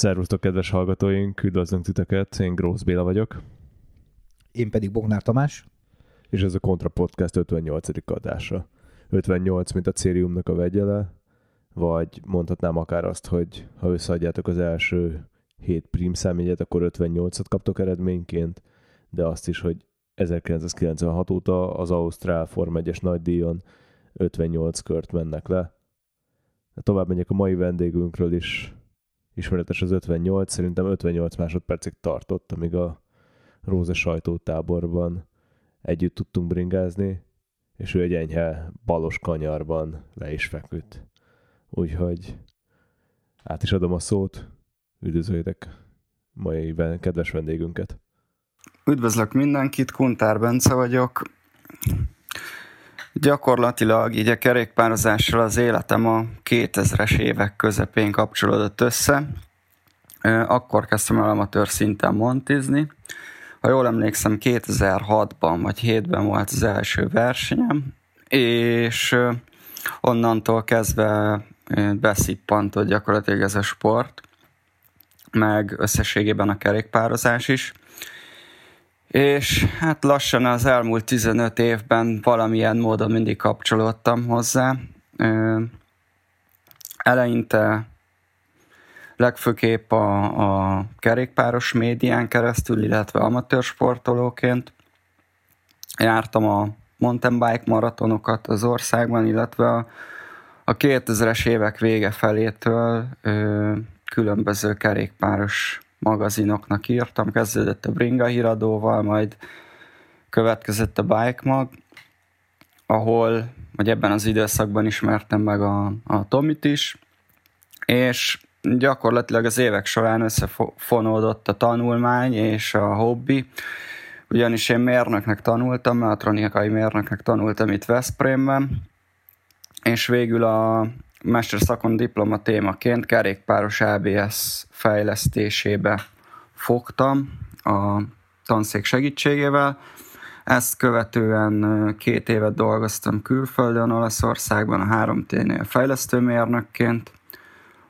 Szervusztok, kedves hallgatóink, üdvözlünk titeket, én Grósz Béla vagyok. Én pedig Bognár Tamás. És ez a Contra Podcast 58. adása. 58, mint a Cériumnak a vegyele, vagy mondhatnám akár azt, hogy ha összeadjátok az első 7 prim számjegyet, akkor 58-at kaptok eredményként, de azt is, hogy 1996 óta az Ausztrál Form 1-es nagydíjon 58 kört mennek le. Tovább megyek a mai vendégünkről is, ismeretes az 58, szerintem 58 másodpercig tartott, amíg a Róza sajtótáborban együtt tudtunk bringázni, és ő egy enyhe balos kanyarban le is feküdt. Úgyhogy át is adom a szót, üdvözöljétek mai kedves vendégünket. Üdvözlök mindenkit, Kuntár Bence vagyok. Gyakorlatilag így a kerékpározással az életem a 2000-es évek közepén kapcsolódott össze. Akkor kezdtem el amatőr szinten montizni. Ha jól emlékszem, 2006-ban vagy 7-ben volt az első versenyem, és onnantól kezdve beszippantott gyakorlatilag ez a sport, meg összességében a kerékpározás is. És hát lassan az elmúlt 15 évben valamilyen módon mindig kapcsolódtam hozzá. Eleinte legfőképp a, a kerékpáros médián keresztül, illetve amatőr sportolóként. Jártam a mountain bike maratonokat az országban, illetve a, a 2000-es évek vége felétől ö, különböző kerékpáros magazinoknak írtam, kezdődött a Bringa híradóval, majd következett a Bike Mag, ahol, vagy ebben az időszakban ismertem meg a, a Tomit is, és gyakorlatilag az évek során összefonódott a tanulmány és a hobbi, ugyanis én mérnöknek tanultam, mehatronikai mérnöknek tanultam itt Veszprémben, és végül a mesterszakon diploma témaként kerékpáros ABS fejlesztésébe fogtam a tanszék segítségével. Ezt követően két évet dolgoztam külföldön, Olaszországban, a 3T-nél fejlesztőmérnökként,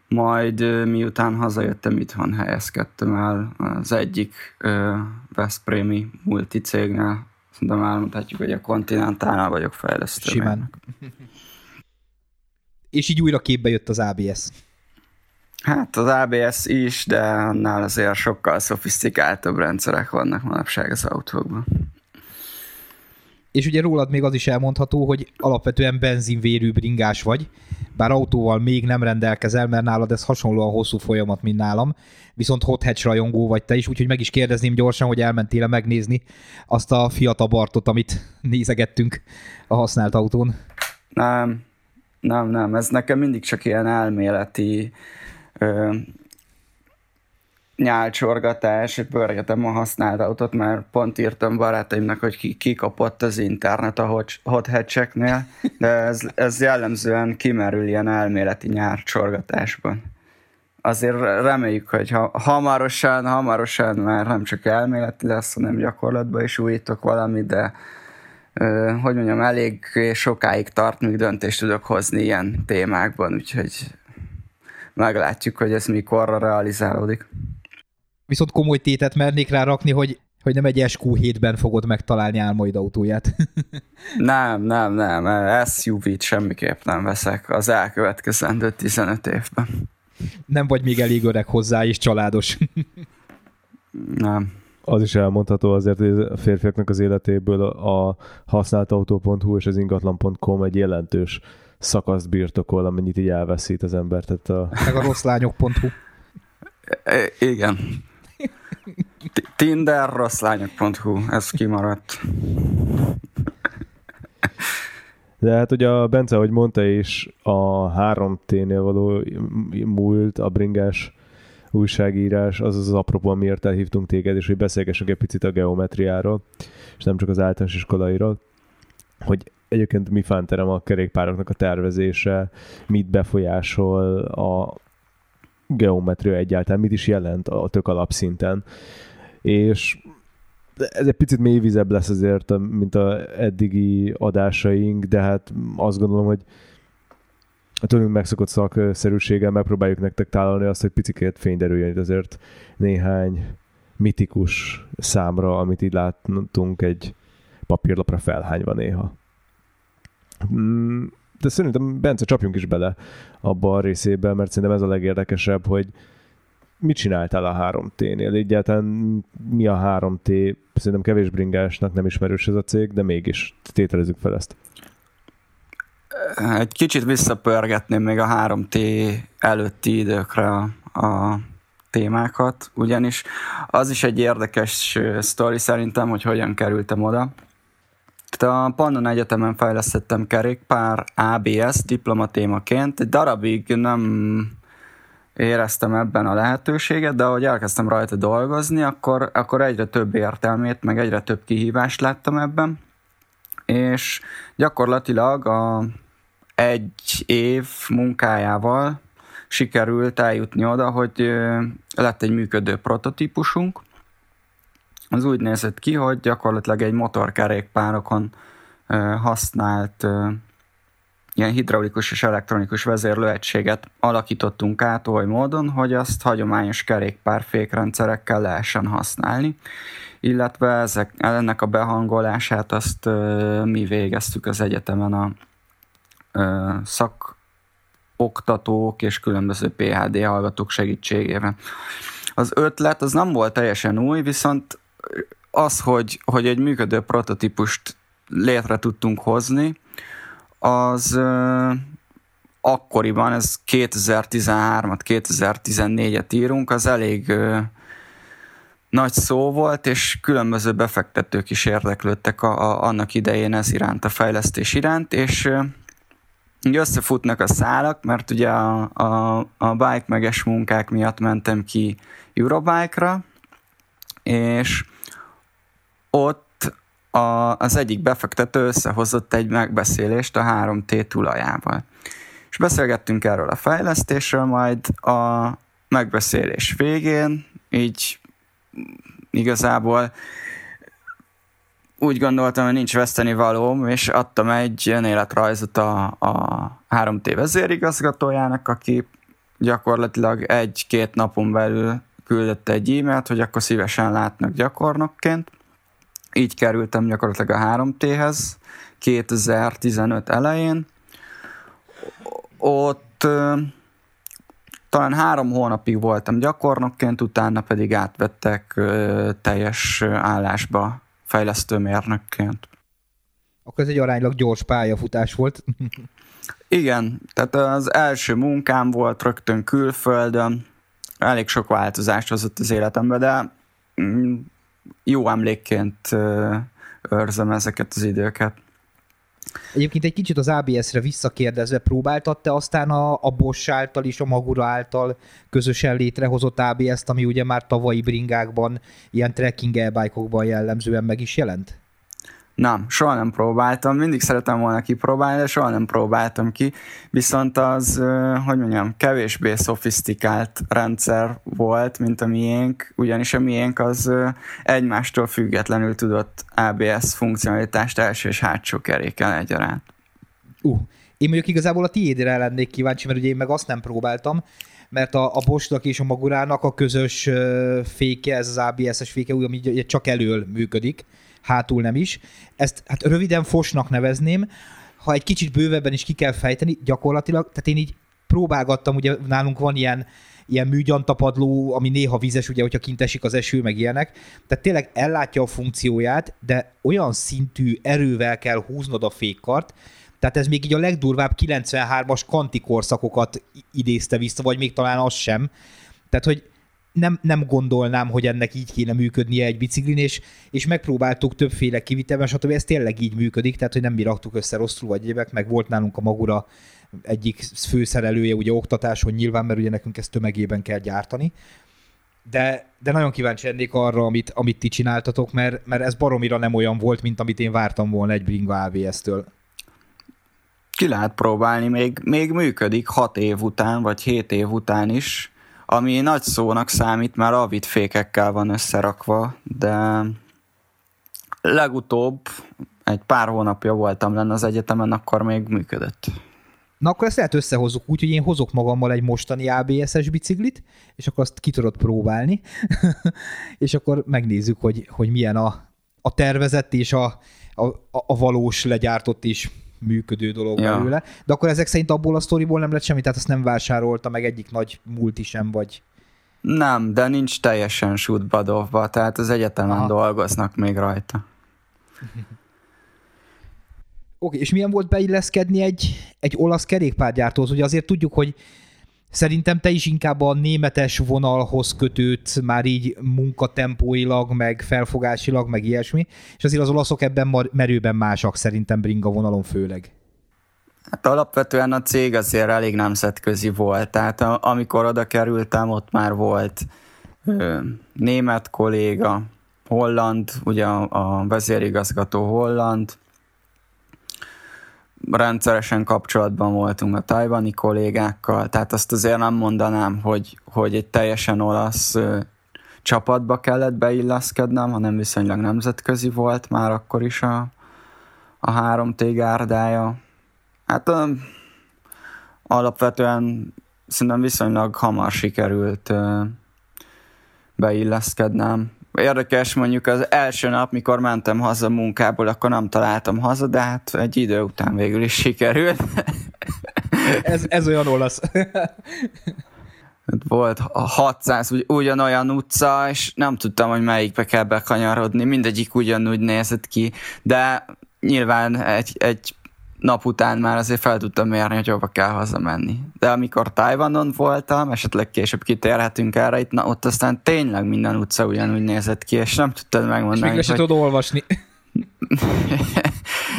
majd miután hazajöttem, itthon helyezkedtem el az egyik ö, Veszprémi multicégnél, szerintem elmondhatjuk, hogy a Continentálnál vagyok fejlesztő. Simán. És így újra képbe jött az ABS. Hát az ABS is, de annál azért sokkal szofisztikáltabb rendszerek vannak manapság az autókban. És ugye rólad még az is elmondható, hogy alapvetően benzinvérű bringás vagy, bár autóval még nem rendelkezel, mert nálad ez hasonlóan hosszú folyamat, mint nálam, viszont hot hatch rajongó vagy te is, úgyhogy meg is kérdezném gyorsan, hogy elmentél megnézni azt a Fiat Abartot, amit nézegettünk a használt autón. Nem, nem, nem, ez nekem mindig csak ilyen elméleti ö, nyálcsorgatás, hogy pörgetem a használt autót, mert pont írtam barátaimnak, hogy ki, kikapott az internet a hot hatcheknél, de ez, ez jellemzően kimerül ilyen elméleti nyálcsorgatásban. Azért reméljük, hogy ha, hamarosan, hamarosan már nem csak elméleti lesz, hanem gyakorlatban is újítok valamit, de hogy mondjam, elég sokáig tart, míg döntést tudok hozni ilyen témákban, úgyhogy meglátjuk, hogy ez mikorra realizálódik. Viszont komoly tétet mernék rá rakni, hogy, hogy nem egy SQ7-ben fogod megtalálni álmaid autóját. nem, nem, nem. SUV-t semmiképp nem veszek az elkövetkezendő 15 évben. Nem vagy még elég öreg hozzá, és családos. nem az is elmondható azért, hogy a férfiaknak az életéből a használtautó.hu és az ingatlan.com egy jelentős szakaszt birtokol, amennyit így elveszít az ember. Tehát a... Meg a rosszlányok.hu. Igen. Tinder, rosszlányok.hu, ez kimaradt. De hát ugye a Bence, ahogy mondta is, a 3T-nél való múlt, a bringás újságírás, az az apropó, amiért elhívtunk téged, és hogy beszélgessünk egy picit a geometriáról, és nem csak az általános iskolairól, hogy egyébként mi fánterem a kerékpároknak a tervezése, mit befolyásol a geometria egyáltalán, mit is jelent a tök alapszinten. És ez egy picit mélyvizebb lesz azért, mint a eddigi adásaink, de hát azt gondolom, hogy a tőlünk megszokott szakszerűséggel megpróbáljuk nektek tálalni azt, hogy picikét fény derüljön itt azért néhány mitikus számra, amit így látunk egy papírlapra felhányva néha. Mm, de szerintem Bence csapjunk is bele abba a részébe, mert szerintem ez a legérdekesebb, hogy mit csináltál a 3T-nél? Egyáltalán mi a 3T? Szerintem kevés bringásnak nem ismerős ez a cég, de mégis tételezzük fel ezt. Egy kicsit visszapörgetném még a 3T előtti időkre a, a témákat, ugyanis az is egy érdekes sztori szerintem, hogy hogyan kerültem oda. Tehát a Pannon Egyetemen fejlesztettem kerékpár ABS diplomatémaként. Egy darabig nem éreztem ebben a lehetőséget, de ahogy elkezdtem rajta dolgozni, akkor, akkor egyre több értelmét, meg egyre több kihívást láttam ebben. És gyakorlatilag a egy év munkájával sikerült eljutni oda, hogy lett egy működő prototípusunk. Az úgy nézett ki, hogy gyakorlatilag egy motorkerékpárokon használt ilyen hidraulikus és elektronikus vezérlőegységet alakítottunk át oly módon, hogy azt hagyományos kerékpárfékrendszerekkel lehessen használni, illetve ezek, ennek a behangolását azt mi végeztük az egyetemen a szak oktatók és különböző PHD hallgatók segítségével. Az ötlet az nem volt teljesen új, viszont az, hogy, hogy egy működő prototípust létre tudtunk hozni, az uh, akkoriban, ez 2013-at, 2014-et írunk, az elég uh, nagy szó volt, és különböző befektetők is érdeklődtek a, a, annak idején ez iránt, a fejlesztés iránt, és uh, összefutnak a szálak, mert ugye a, a, a bike meges munkák miatt mentem ki Eurobike-ra, és ott a, az egyik befektető összehozott egy megbeszélést a 3T tulajával. És beszélgettünk erről a fejlesztésről, majd a megbeszélés végén, így igazából úgy gondoltam, hogy nincs veszteni valóm, és adtam egy önéletrajzot a, a 3T vezérigazgatójának, aki gyakorlatilag egy-két napon belül küldött egy e-mailt, hogy akkor szívesen látnak gyakornokként. Így kerültem gyakorlatilag a 3T-hez 2015 elején. Ott talán három hónapig voltam gyakornokként, utána pedig átvettek teljes állásba fejlesztőmérnökként. Akkor ez egy aránylag gyors pályafutás volt. Igen, tehát az első munkám volt rögtön külföldön, elég sok változást hozott az életembe, de mm, jó emlékként őrzem ezeket az időket. Egyébként egy kicsit az ABS-re visszakérdezve, próbáltad te aztán a, a Bosch által és a Magura által közösen létrehozott ABS-t, ami ugye már tavalyi bringákban, ilyen trekking e jellemzően meg is jelent? Nem, soha nem próbáltam, mindig szeretem volna kipróbálni, de soha nem próbáltam ki, viszont az, hogy mondjam, kevésbé szofisztikált rendszer volt, mint a miénk, ugyanis a miénk az egymástól függetlenül tudott ABS funkcionalitást első és hátsó keréken egyaránt. Uh, én mondjuk igazából a tiédre lennék kíváncsi, mert ugye én meg azt nem próbáltam, mert a, a Boschnak és a Magurának a közös féke, ez az ABS-es féke, ami csak elől működik, hátul nem is. Ezt hát röviden fosnak nevezném, ha egy kicsit bővebben is ki kell fejteni, gyakorlatilag, tehát én így próbálgattam, ugye nálunk van ilyen, ilyen műgyantapadló, ami néha vizes, ugye, hogyha kint esik az eső, meg ilyenek. Tehát tényleg ellátja a funkcióját, de olyan szintű erővel kell húznod a fékkart, tehát ez még így a legdurvább 93-as kantikorszakokat idézte vissza, vagy még talán az sem. Tehát, hogy nem, nem gondolnám, hogy ennek így kéne működnie egy biciklin, és, és megpróbáltuk többféle kivitelben, stb. Ez tényleg így működik, tehát hogy nem mi raktuk össze rosszul vagy évek, meg volt nálunk a Magura egyik főszerelője ugye oktatáson nyilván, mert ugye nekünk ezt tömegében kell gyártani. De, de nagyon kíváncsi lennék arra, amit, amit ti csináltatok, mert, mert ez baromira nem olyan volt, mint amit én vártam volna egy Bringa ABS-től. Ki lehet próbálni, még, még működik hat év után, vagy hét év után is ami nagy szónak számít, mert avid fékekkel van összerakva, de legutóbb egy pár hónapja voltam lenne az egyetemen, akkor még működött. Na akkor ezt lehet összehozzuk úgy, hogy én hozok magammal egy mostani ABS-es biciklit, és akkor azt ki tudod próbálni, és akkor megnézzük, hogy, hogy milyen a, a tervezett és a, a, a valós legyártott is működő dolog ja. belőle. De akkor ezek szerint abból a sztoriból nem lett semmi, tehát azt nem vásárolta meg egyik nagy multi sem, vagy... Nem, de nincs teljesen shootbadovba, tehát az egyetemen Aha. dolgoznak még rajta. Oké, és milyen volt beilleszkedni egy, egy olasz kerékpárgyártóhoz? Ugye azért tudjuk, hogy szerintem te is inkább a németes vonalhoz kötődsz, már így munkatempóilag, meg felfogásilag, meg ilyesmi, és azért az olaszok ebben merőben másak szerintem bringa vonalon főleg. Hát alapvetően a cég azért elég nemzetközi volt, tehát amikor oda kerültem, ott már volt ö, német kolléga, holland, ugye a, a vezérigazgató holland, rendszeresen kapcsolatban voltunk a tajvani kollégákkal, tehát azt azért nem mondanám, hogy, hogy egy teljesen olasz ö, csapatba kellett beilleszkednem, hanem viszonylag nemzetközi volt már akkor is a, a 3T gárdája. Hát ö, alapvetően szerintem viszonylag hamar sikerült ö, beilleszkednem Érdekes, mondjuk az első nap, mikor mentem haza munkából, akkor nem találtam haza, de hát egy idő után végül is sikerült. ez, ez olyan olasz. Volt 600 ugy, ugyanolyan utca, és nem tudtam, hogy melyikbe kell bekanyarodni. Mindegyik ugyanúgy nézett ki, de nyilván egy, egy nap után már azért fel tudtam mérni, hogy hova kell hazamenni. De amikor Tajvanon voltam, esetleg később kitérhetünk erre, itt, na, ott aztán tényleg minden utca ugyanúgy nézett ki, és nem tudtad megmondani, és hogy... tudod olvasni.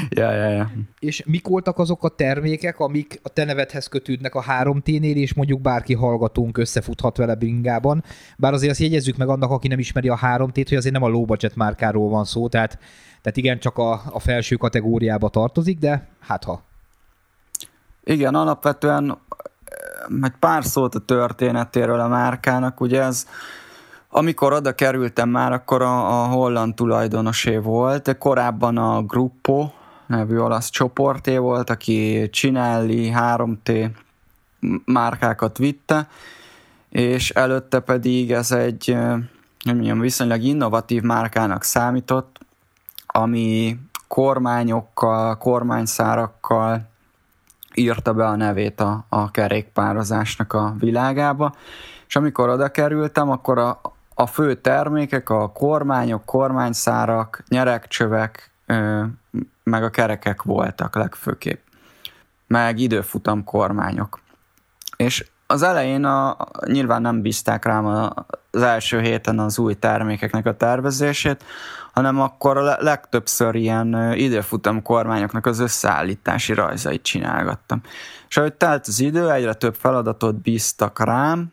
ja, ja, ja. És mik voltak azok a termékek, amik a te nevedhez kötődnek a 3T-nél, és mondjuk bárki hallgatónk összefuthat vele bringában. Bár azért azt jegyezzük meg annak, aki nem ismeri a 3T-t, hogy azért nem a low budget márkáról van szó, tehát tehát igen, csak a, a felső kategóriába tartozik, de hát ha. Igen, alapvetően egy pár szót a történetéről a márkának, ugye ez amikor oda kerültem már, akkor a, a holland tulajdonosé volt, de korábban a Gruppo nevű olasz csoporté volt, aki Csinelli, 3T márkákat vitte, és előtte pedig ez egy hogy mondjam, viszonylag innovatív márkának számított, ami kormányokkal, kormányszárakkal írta be a nevét a, a kerékpározásnak a világába, és amikor oda kerültem, akkor a, a fő termékek a kormányok, kormányszárak, nyerekcsövek, ö, meg a kerekek voltak legfőképp. Meg időfutam kormányok. És az elején a, nyilván nem bízták rám az első héten az új termékeknek a tervezését, hanem akkor a legtöbbször ilyen időfutam kormányoknak az összeállítási rajzait csinálgattam. És ahogy telt az idő, egyre több feladatot bíztak rám,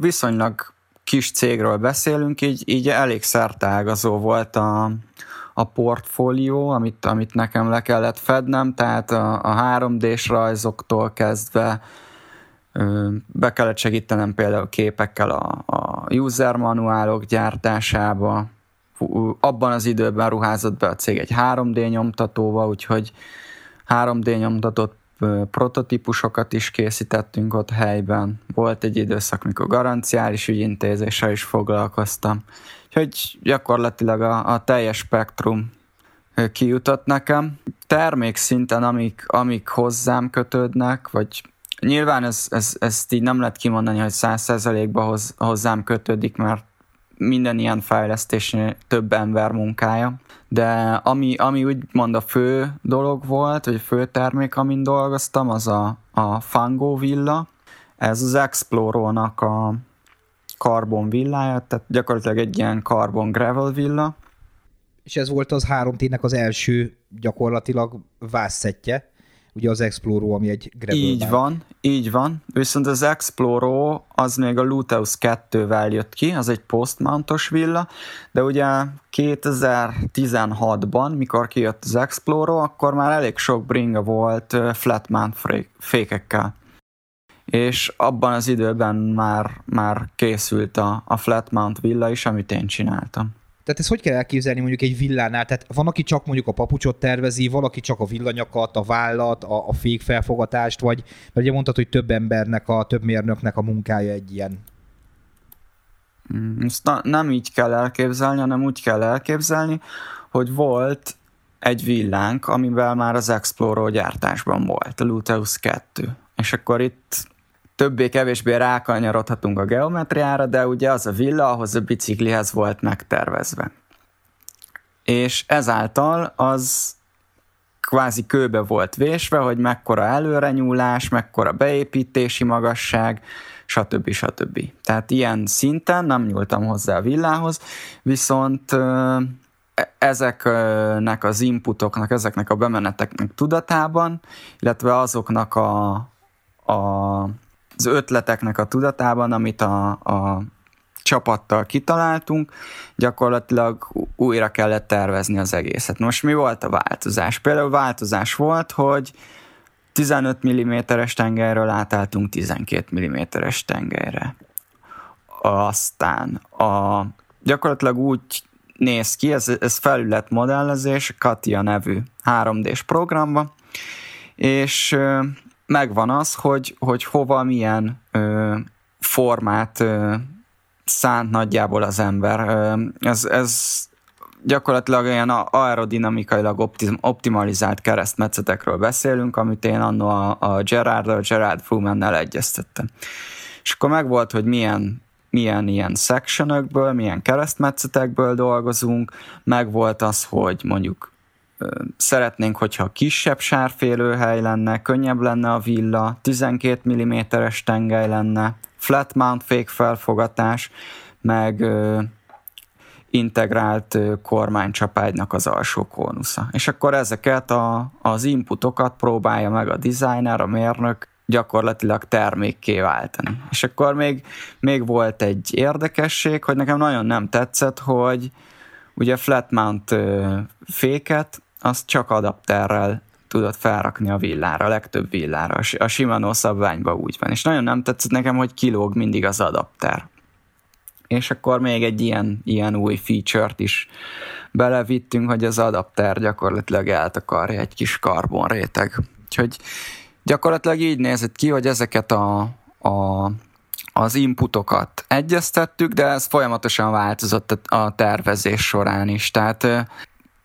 viszonylag kis cégről beszélünk, így, így elég szertágazó volt a, a portfólió, amit, amit nekem le kellett fednem, tehát a, a 3D-s rajzoktól kezdve be kellett segítenem például képekkel a, a user manuálok gyártásába, abban az időben ruházott be a cég egy 3D nyomtatóval, úgyhogy 3D nyomtatott prototípusokat is készítettünk ott helyben. Volt egy időszak, mikor garanciális ügyintézéssel is foglalkoztam. Úgyhogy gyakorlatilag a, a teljes spektrum kijutott nekem. Termék szinten, amik, amik hozzám kötődnek, vagy nyilván ez, ez, ezt így nem lehet kimondani, hogy száz százalékban hoz, hozzám kötődik, mert minden ilyen fejlesztésnél több ember munkája, de ami, ami úgymond a fő dolog volt, vagy a fő termék, amin dolgoztam, az a, a Fango villa. Ez az Explorónak a karbon villája, tehát gyakorlatilag egy ilyen karbon gravel villa. És ez volt az 3T-nek az első gyakorlatilag vászszettje, ugye az Exploro, ami egy gravel Így bike. van, így van. Viszont az Exploro az még a Luteus 2-vel jött ki, az egy postmountos villa, de ugye 2016-ban, mikor kijött az Exploro, akkor már elég sok bringa volt flat mount fékekkel. És abban az időben már, már készült a, a flat mount villa is, amit én csináltam. Tehát ezt hogy kell elképzelni mondjuk egy villánál? Tehát van, aki csak mondjuk a papucsot tervezi, valaki csak a villanyakat, a vállat, a, a fékfelfogatást, vagy mert ugye mondtad, hogy több embernek, a több mérnöknek a munkája egy ilyen Mm, ezt na, nem így kell elképzelni, hanem úgy kell elképzelni, hogy volt egy villánk, amivel már az Explorer gyártásban volt, a Luteus 2. És akkor itt többé-kevésbé rákanyarodhatunk a geometriára, de ugye az a villa, ahhoz a biciklihez volt megtervezve. És ezáltal az kvázi kőbe volt vésve, hogy mekkora előrenyúlás, mekkora beépítési magasság, stb. stb. Tehát ilyen szinten nem nyúltam hozzá a villához, viszont ezeknek az inputoknak, ezeknek a bemeneteknek tudatában, illetve azoknak a, a, az ötleteknek a tudatában, amit a, a csapattal kitaláltunk, gyakorlatilag újra kellett tervezni az egészet. Most mi volt a változás? Például változás volt, hogy 15 mm-es tengelyről átálltunk 12 mm-es tengelyre. Aztán a, gyakorlatilag úgy néz ki, ez, ez felületmodellezés, Katia nevű 3D-s programba, és megvan az, hogy, hogy hova milyen ö, formát ö, szánt nagyjából az ember. Ö, ez, ez gyakorlatilag olyan aerodinamikailag optim, optimalizált keresztmetszetekről beszélünk, amit én annó a, a Gerard, Gerard Fruman-nel egyeztettem. És akkor megvolt, hogy milyen milyen ilyen sectionökből, milyen keresztmetszetekből dolgozunk, meg volt az, hogy mondjuk szeretnénk, hogyha kisebb sárfélőhely lenne, könnyebb lenne a villa, 12 mm-es tengely lenne, flat mount fékfelfogatás, meg integrált kormánycsapágynak az alsó kónusza. És akkor ezeket a, az inputokat próbálja meg a designer, a mérnök gyakorlatilag termékké váltani. És akkor még, még volt egy érdekesség, hogy nekem nagyon nem tetszett, hogy ugye flat mount féket, azt csak adapterrel tudod felrakni a villára, a legtöbb villára. A Shimano szabványban úgy van. És nagyon nem tetszett nekem, hogy kilóg mindig az adapter és akkor még egy ilyen, ilyen új feature-t is belevittünk, hogy az adapter gyakorlatilag eltakarja egy kis karbonréteg. Úgyhogy gyakorlatilag így nézett ki, hogy ezeket a, a, az inputokat egyeztettük, de ez folyamatosan változott a tervezés során is. Tehát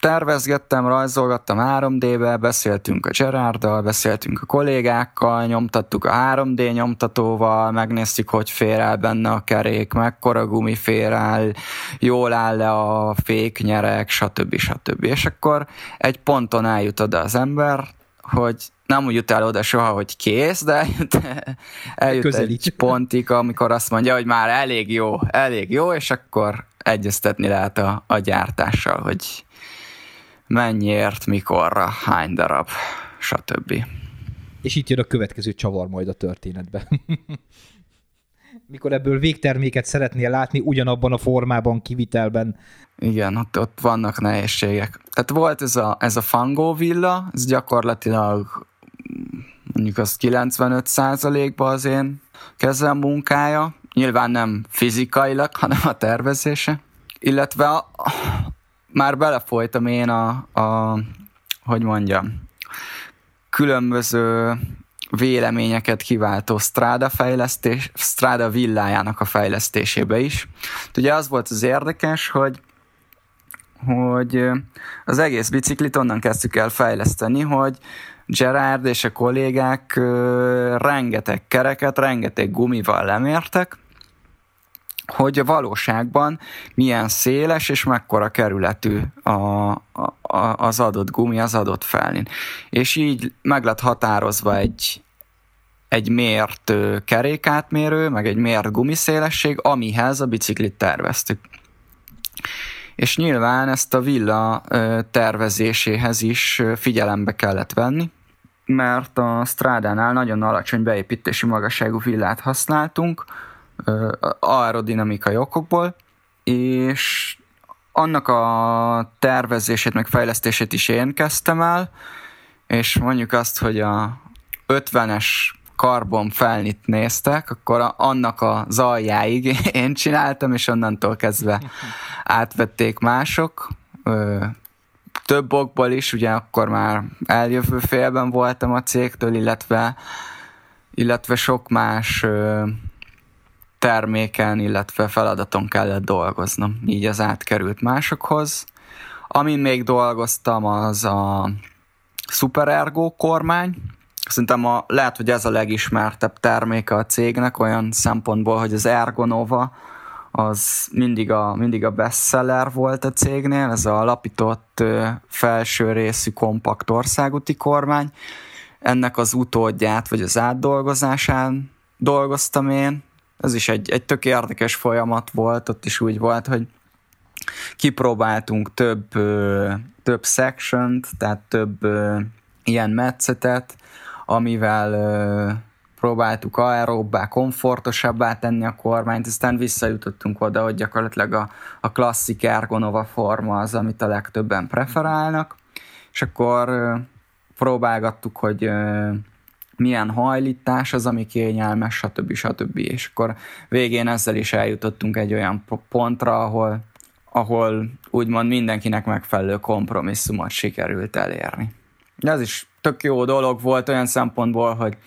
tervezgettem, rajzolgattam 3D-be, beszéltünk a Gerarddal, beszéltünk a kollégákkal, nyomtattuk a 3D nyomtatóval, megnéztük, hogy fér el benne a kerék, mekkora gumi fér el, jól áll le a féknyerek, stb. stb. És akkor egy ponton eljut oda az ember, hogy nem úgy jut el oda soha, hogy kész, de eljut, eljut egy pontig, amikor azt mondja, hogy már elég jó, elég jó, és akkor egyeztetni lehet a, a gyártással, hogy mennyiért, mikorra, hány darab, stb. És itt jön a következő csavar majd a történetbe. Mikor ebből végterméket szeretnél látni ugyanabban a formában, kivitelben. Igen, ott, ott vannak nehézségek. Tehát volt ez a, ez a Fangó villa, ez gyakorlatilag mondjuk az 95%-ban az én kezem munkája. Nyilván nem fizikailag, hanem a tervezése. Illetve a, már belefolytam én a, a hogy mondjam, különböző véleményeket kiváltó Strada fejlesztés, Strada villájának a fejlesztésébe is. Ugye az volt az érdekes, hogy hogy az egész biciklit onnan kezdtük el fejleszteni, hogy Gerard és a kollégák rengeteg kereket, rengeteg gumival lemértek, hogy a valóságban milyen széles és mekkora kerületű a, a, az adott gumi az adott felén. És így meg lett határozva egy, egy mért kerékátmérő, meg egy mért gumiszélesség, amihez a biciklit terveztük. És nyilván ezt a villa tervezéséhez is figyelembe kellett venni, mert a strádánál nagyon alacsony beépítési magasságú villát használtunk, aerodinamikai okokból, és annak a tervezését, meg fejlesztését is én kezdtem el, és mondjuk azt, hogy a 50-es karbon felnit néztek, akkor annak a zajjáig én csináltam, és onnantól kezdve átvették mások. Több okból is, ugye akkor már eljövő félben voltam a cégtől, illetve, illetve sok más terméken, illetve feladaton kellett dolgoznom. Így az átkerült másokhoz. Amin még dolgoztam, az a Super Ergo kormány. Szerintem a, lehet, hogy ez a legismertebb terméke a cégnek, olyan szempontból, hogy az Ergonova az mindig a, mindig a bestseller volt a cégnél, ez a lapított felső részű kompakt országúti kormány. Ennek az utódját, vagy az átdolgozásán dolgoztam én. Ez is egy, egy tök érdekes folyamat volt, ott is úgy volt, hogy kipróbáltunk több, több section tehát több ilyen metszetet, amivel próbáltuk aeróbbá, komfortosabbá tenni a kormányt, aztán visszajutottunk oda, hogy gyakorlatilag a, a klasszik ergonova forma az, amit a legtöbben preferálnak, és akkor próbálgattuk, hogy milyen hajlítás az, ami kényelmes, stb. stb. És akkor végén ezzel is eljutottunk egy olyan pontra, ahol ahol úgymond mindenkinek megfelelő kompromisszumot sikerült elérni. Ez is tök jó dolog volt olyan szempontból, hogy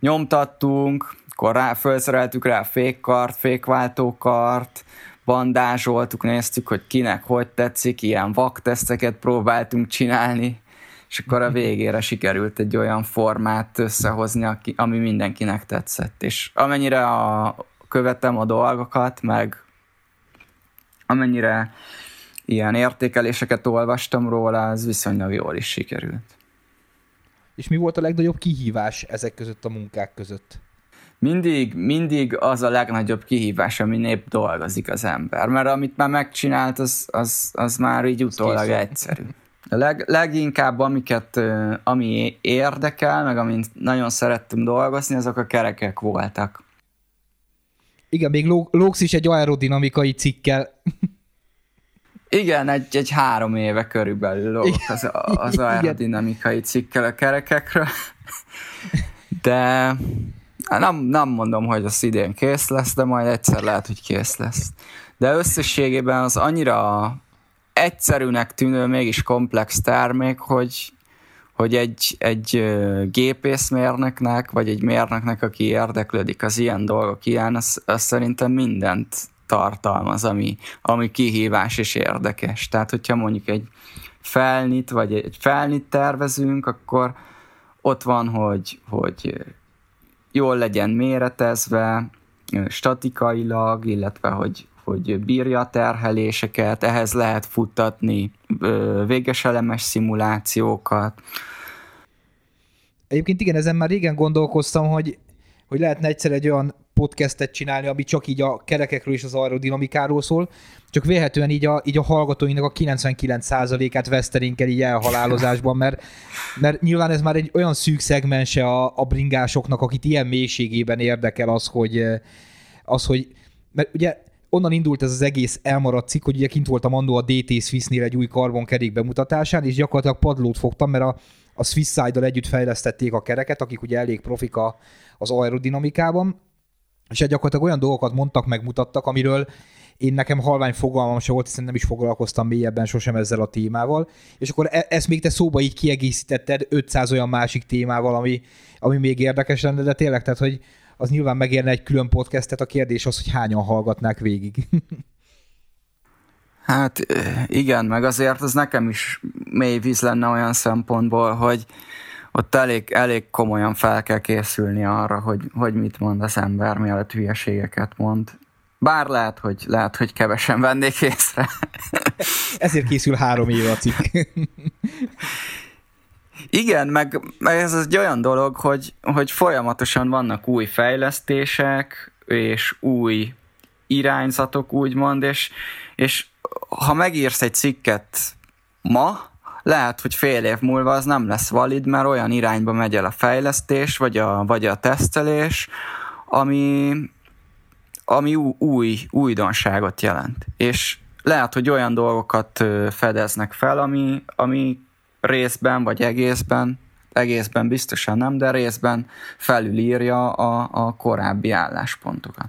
nyomtattunk, akkor rá, felszereltük rá fékkart, fékváltókart, bandázsoltuk, néztük, hogy kinek hogy tetszik, ilyen vakteszteket próbáltunk csinálni, és akkor a végére sikerült egy olyan formát összehozni, ami mindenkinek tetszett. És amennyire a, követem a dolgokat, meg amennyire ilyen értékeléseket olvastam róla, az viszonylag jól is sikerült. És mi volt a legnagyobb kihívás ezek között a munkák között? Mindig, mindig az a legnagyobb kihívás, ami nép dolgozik az ember, mert amit már megcsinált, az, az, az már így utólag egyszerű. Leg, leginkább amiket, ami érdekel, meg amint nagyon szerettem dolgozni, azok a kerekek voltak. Igen, még lógsz is egy aerodinamikai cikkel. Igen, egy, egy három éve körülbelül lógok az, az aerodinamikai cikkel a kerekekről. De nem, nem mondom, hogy az idén kész lesz, de majd egyszer lehet, hogy kész lesz. De összességében az annyira egyszerűnek tűnő, mégis komplex termék, hogy hogy egy, egy gépészmérnöknek, vagy egy mérnöknek, aki érdeklődik az ilyen dolgok ilyen, az, az szerintem mindent tartalmaz, ami, ami kihívás és érdekes. Tehát, hogyha mondjuk egy felnit, vagy egy felnit tervezünk, akkor ott van, hogy, hogy jól legyen méretezve, statikailag, illetve hogy, hogy bírja a terheléseket, ehhez lehet futtatni véges elemes szimulációkat. Egyébként igen, ezen már régen gondolkoztam, hogy, hogy lehetne egyszer egy olyan podcastet csinálni, ami csak így a kerekekről és az aerodinamikáról szól, csak véhetően így a, így a hallgatóinknak a 99%-át vesztenénk el így elhalálozásban, mert, mert nyilván ez már egy olyan szűk szegmense a, a bringásoknak, akit ilyen mélységében érdekel az, hogy, az, hogy mert ugye onnan indult ez az egész elmaradt cikk, hogy ugye kint voltam annó a DT Swissnél egy új karbonkerék bemutatásán, és gyakorlatilag padlót fogtam, mert a, a Swiss Side-dal együtt fejlesztették a kereket, akik ugye elég profika az aerodinamikában, és gyakorlatilag olyan dolgokat mondtak, megmutattak, amiről én nekem halvány fogalmam se volt, hiszen nem is foglalkoztam mélyebben sosem ezzel a témával, és akkor e- ezt még te szóba így kiegészítetted 500 olyan másik témával, ami, ami még érdekes lenne, de tényleg, tehát, hogy az nyilván megérne egy külön podcastet, a kérdés az, hogy hányan hallgatnák végig. Hát igen, meg azért az nekem is mély víz lenne olyan szempontból, hogy ott elég, elég komolyan fel kell készülni arra, hogy, hogy mit mond az ember, mielőtt hülyeségeket mond. Bár lehet, hogy, lehet, hogy kevesen vennék észre. Ezért készül három éve a cikk. Igen, meg, ez egy olyan dolog, hogy, hogy folyamatosan vannak új fejlesztések, és új irányzatok, úgymond, és, és ha megírsz egy cikket ma, lehet, hogy fél év múlva az nem lesz valid, mert olyan irányba megy el a fejlesztés, vagy a, vagy a tesztelés, ami, ami új, újdonságot jelent. És lehet, hogy olyan dolgokat fedeznek fel, ami, ami részben vagy egészben egészben biztosan nem, de részben felülírja a, a korábbi álláspontokat.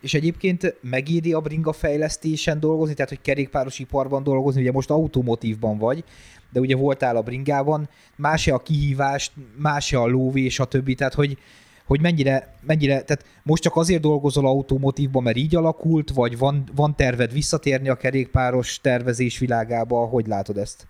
És egyébként megéri a bringa fejlesztésen dolgozni, tehát hogy kerékpáros iparban dolgozni, ugye most automotívban vagy, de ugye voltál a bringában, más a kihívás, más a lóvé, stb. Tehát, hogy, hogy mennyire, mennyire, tehát most csak azért dolgozol automotívban, mert így alakult, vagy van, van terved visszatérni a kerékpáros tervezés világába, hogy látod ezt?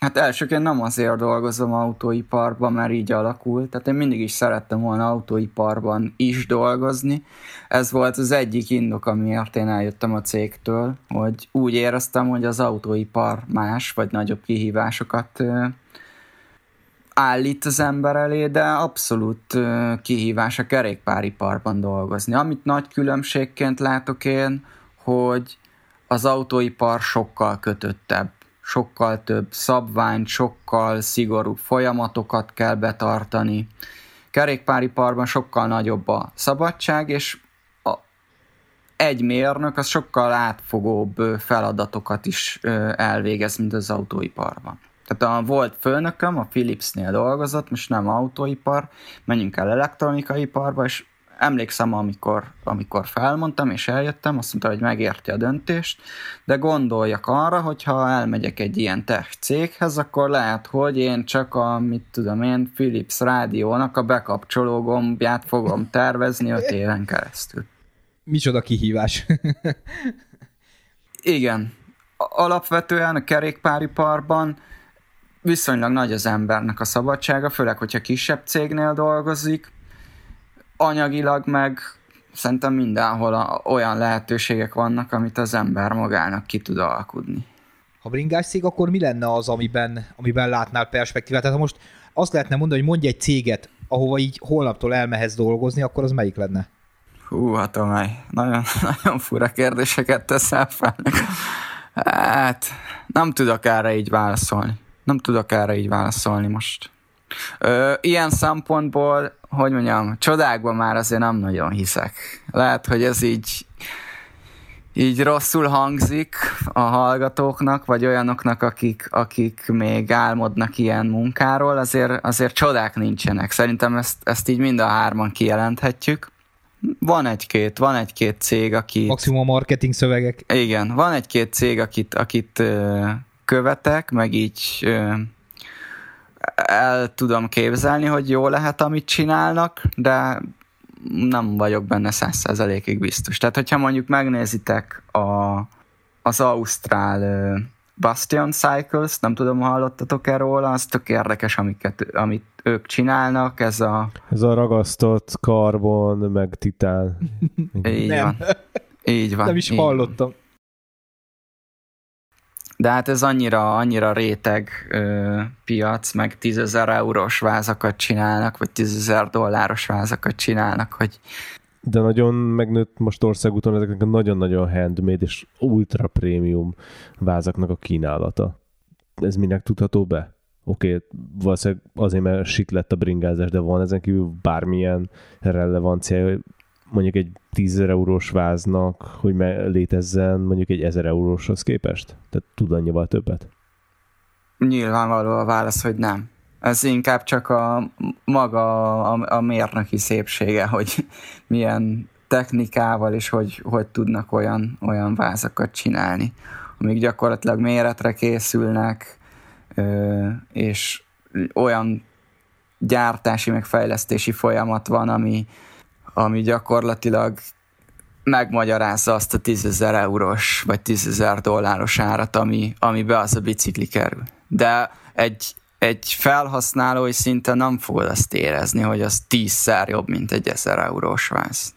Hát elsőként nem azért dolgozom autóiparban, mert így alakult. Tehát én mindig is szerettem volna autóiparban is dolgozni. Ez volt az egyik indok, amiért én eljöttem a cégtől, hogy úgy éreztem, hogy az autóipar más, vagy nagyobb kihívásokat állít az ember elé, de abszolút kihívás a kerékpáriparban dolgozni. Amit nagy különbségként látok én, hogy az autóipar sokkal kötöttebb sokkal több szabványt, sokkal szigorúbb folyamatokat kell betartani. Kerékpáriparban sokkal nagyobb a szabadság, és a, egy mérnök az sokkal átfogóbb feladatokat is elvégez, mint az autóiparban. Tehát a volt főnököm, a Philipsnél dolgozott, most nem autóipar, menjünk el elektronikai iparba, és emlékszem, amikor, amikor felmondtam és eljöttem, azt mondta, hogy megérti a döntést, de gondoljak arra, hogy ha elmegyek egy ilyen tech céghez, akkor lehet, hogy én csak a, mit tudom én, Philips rádiónak a bekapcsoló gombját fogom tervezni öt éven keresztül. Micsoda kihívás. Igen. Alapvetően a kerékpáriparban viszonylag nagy az embernek a szabadsága, főleg, hogyha kisebb cégnél dolgozik, anyagilag meg szerintem mindenhol a, olyan lehetőségek vannak, amit az ember magának ki tud alkudni. Ha bringás cég, akkor mi lenne az, amiben, amiben látnál perspektívát? Tehát ha most azt lehetne mondani, hogy mondj egy céget, ahova így holnaptól elmehetsz dolgozni, akkor az melyik lenne? Hú, hát amely. Nagyon, nagyon fura kérdéseket teszel fel. Hát, nem tudok erre így válaszolni. Nem tudok erre így válaszolni most. Ö, ilyen szempontból, hogy mondjam, csodákban már azért nem nagyon hiszek. Lehet, hogy ez így így rosszul hangzik a hallgatóknak, vagy olyanoknak, akik, akik még álmodnak ilyen munkáról, azért, azért csodák nincsenek. Szerintem ezt, ezt így mind a hárman kijelenthetjük. Van egy-két, van egy-két cég, aki... Maximum marketing szövegek. Igen, van egy-két cég, akit, akit követek, meg így el tudom képzelni, hogy jó lehet, amit csinálnak, de nem vagyok benne száz százalékig biztos. Tehát, hogyha mondjuk megnézitek a, az Ausztrál Bastion Cycles, nem tudom, hallottatok erről róla, az tök érdekes, amiket, amit ők csinálnak, ez a... Ez a ragasztott karbon, meg titán. Így nem. van. Így van. Nem is hallottam. Van. De hát ez annyira, annyira réteg ö, piac, meg tízezer eurós vázakat csinálnak, vagy tízezer dolláros vázakat csinálnak, hogy de nagyon megnőtt most országúton ezeknek a nagyon-nagyon handmade és ultra prémium vázaknak a kínálata. Ez minek tudható be? Oké, okay, valószínűleg azért, mert sik lett a bringázás, de van ezen kívül bármilyen relevancia, mondjuk egy 10 eurós váznak, hogy létezzen mondjuk egy 1000 euróshoz képest? Tehát tud annyival többet? Nyilvánvaló a válasz, hogy nem. Ez inkább csak a maga a, a mérnöki szépsége, hogy milyen technikával és hogy, hogy tudnak olyan, olyan vázakat csinálni, amik gyakorlatilag méretre készülnek, és olyan gyártási meg fejlesztési folyamat van, ami, ami gyakorlatilag megmagyarázza azt a 10 eurós vagy 10 dolláros árat, ami, amibe az a bicikli kerül. De egy, egy felhasználói szinten nem fogod azt érezni, hogy az tízszer jobb, mint egy 1000 eurós vász.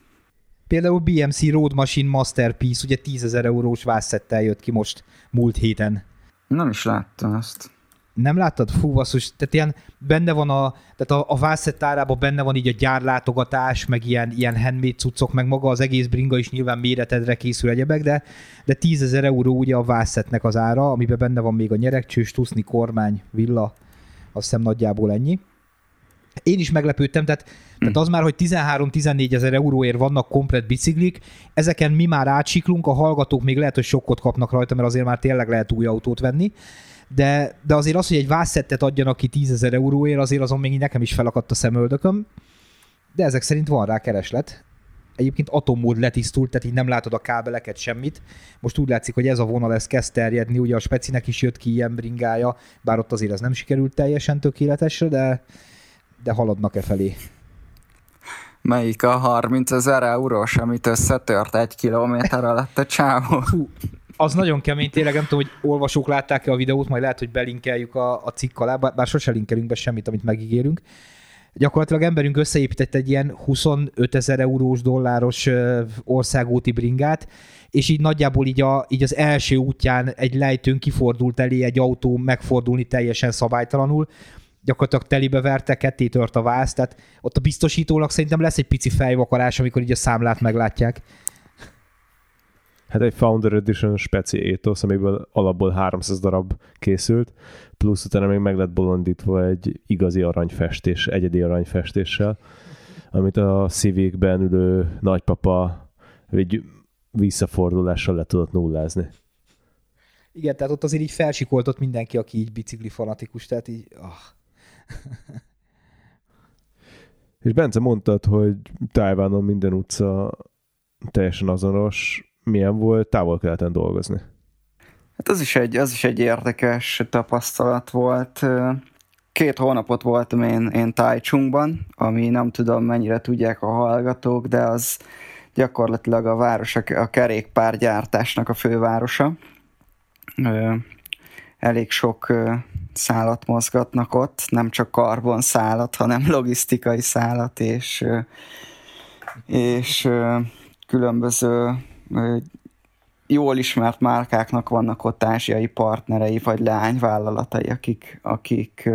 Például BMC Road Machine Masterpiece, ugye 10 eurós vászettel jött ki most múlt héten. Nem is láttam azt. Nem láttad? Fú, basszus, tehát ilyen benne van a, tehát a, a vászettárában benne van így a gyárlátogatás, meg ilyen, ilyen handmade cuccok, meg maga az egész bringa is nyilván méretedre készül egyebek, de, de 10 ezer euró ugye a vászetnek az ára, amiben benne van még a nyerekcsős, tuszni, kormány, villa, azt hiszem nagyjából ennyi. Én is meglepődtem, tehát, tehát az már, hogy 13-14 ezer euróért vannak komplet biciklik, ezeken mi már átsiklunk, a hallgatók még lehet, hogy sokkot kapnak rajta, mert azért már tényleg lehet új autót venni, de, de azért az, hogy egy vászettet adjanak ki 10 ezer euróért, azért azon még nekem is felakadt a szemöldököm, de ezek szerint van rá kereslet. Egyébként atommód letisztult, tehát így nem látod a kábeleket, semmit. Most úgy látszik, hogy ez a vonal ez kezd terjedni, ugye a specinek is jött ki ilyen bringája, bár ott azért ez nem sikerült teljesen tökéletesre, de, de haladnak e felé. Melyik a 30 ezer eurós, amit összetört egy kilométer alatt a csávó? Az nagyon kemény, tényleg nem tudom, hogy olvasók látták-e a videót, majd lehet, hogy belinkeljük a, a cikk alá, bár sose linkelünk be semmit, amit megígérünk. Gyakorlatilag emberünk összeépített egy ilyen 25 ezer eurós dolláros országúti bringát, és így nagyjából így, a, így az első útján egy lejtőn kifordult elé egy autó megfordulni teljesen szabálytalanul, gyakorlatilag telibe verte, ketté tört a váz, tehát ott a biztosítólag szerintem lesz egy pici fejvakarás, amikor így a számlát meglátják. Hát egy Founder Edition speci étosz, amiből alapból 300 darab készült, plusz utána még meg lett bolondítva egy igazi aranyfestés, egyedi aranyfestéssel, amit a Civic-ben ülő nagypapa egy visszafordulással le tudott nullázni. Igen, tehát ott azért így felsikoltott mindenki, aki így bicikli fanatikus, tehát így... Oh. És Bence mondtad, hogy Tájvánon minden utca teljesen azonos. Milyen volt távol-keleten dolgozni? Hát az is, egy, az is egy érdekes tapasztalat volt. Két hónapot voltam én, én Taichungban, ami nem tudom mennyire tudják a hallgatók, de az gyakorlatilag a város, a kerékpárgyártásnak a fővárosa. Elég sok szállat mozgatnak ott, nem csak karbon szállat, hanem logisztikai szállat, és, és különböző jól ismert márkáknak vannak ott ázsiai partnerei, vagy leányvállalatai, akik, akik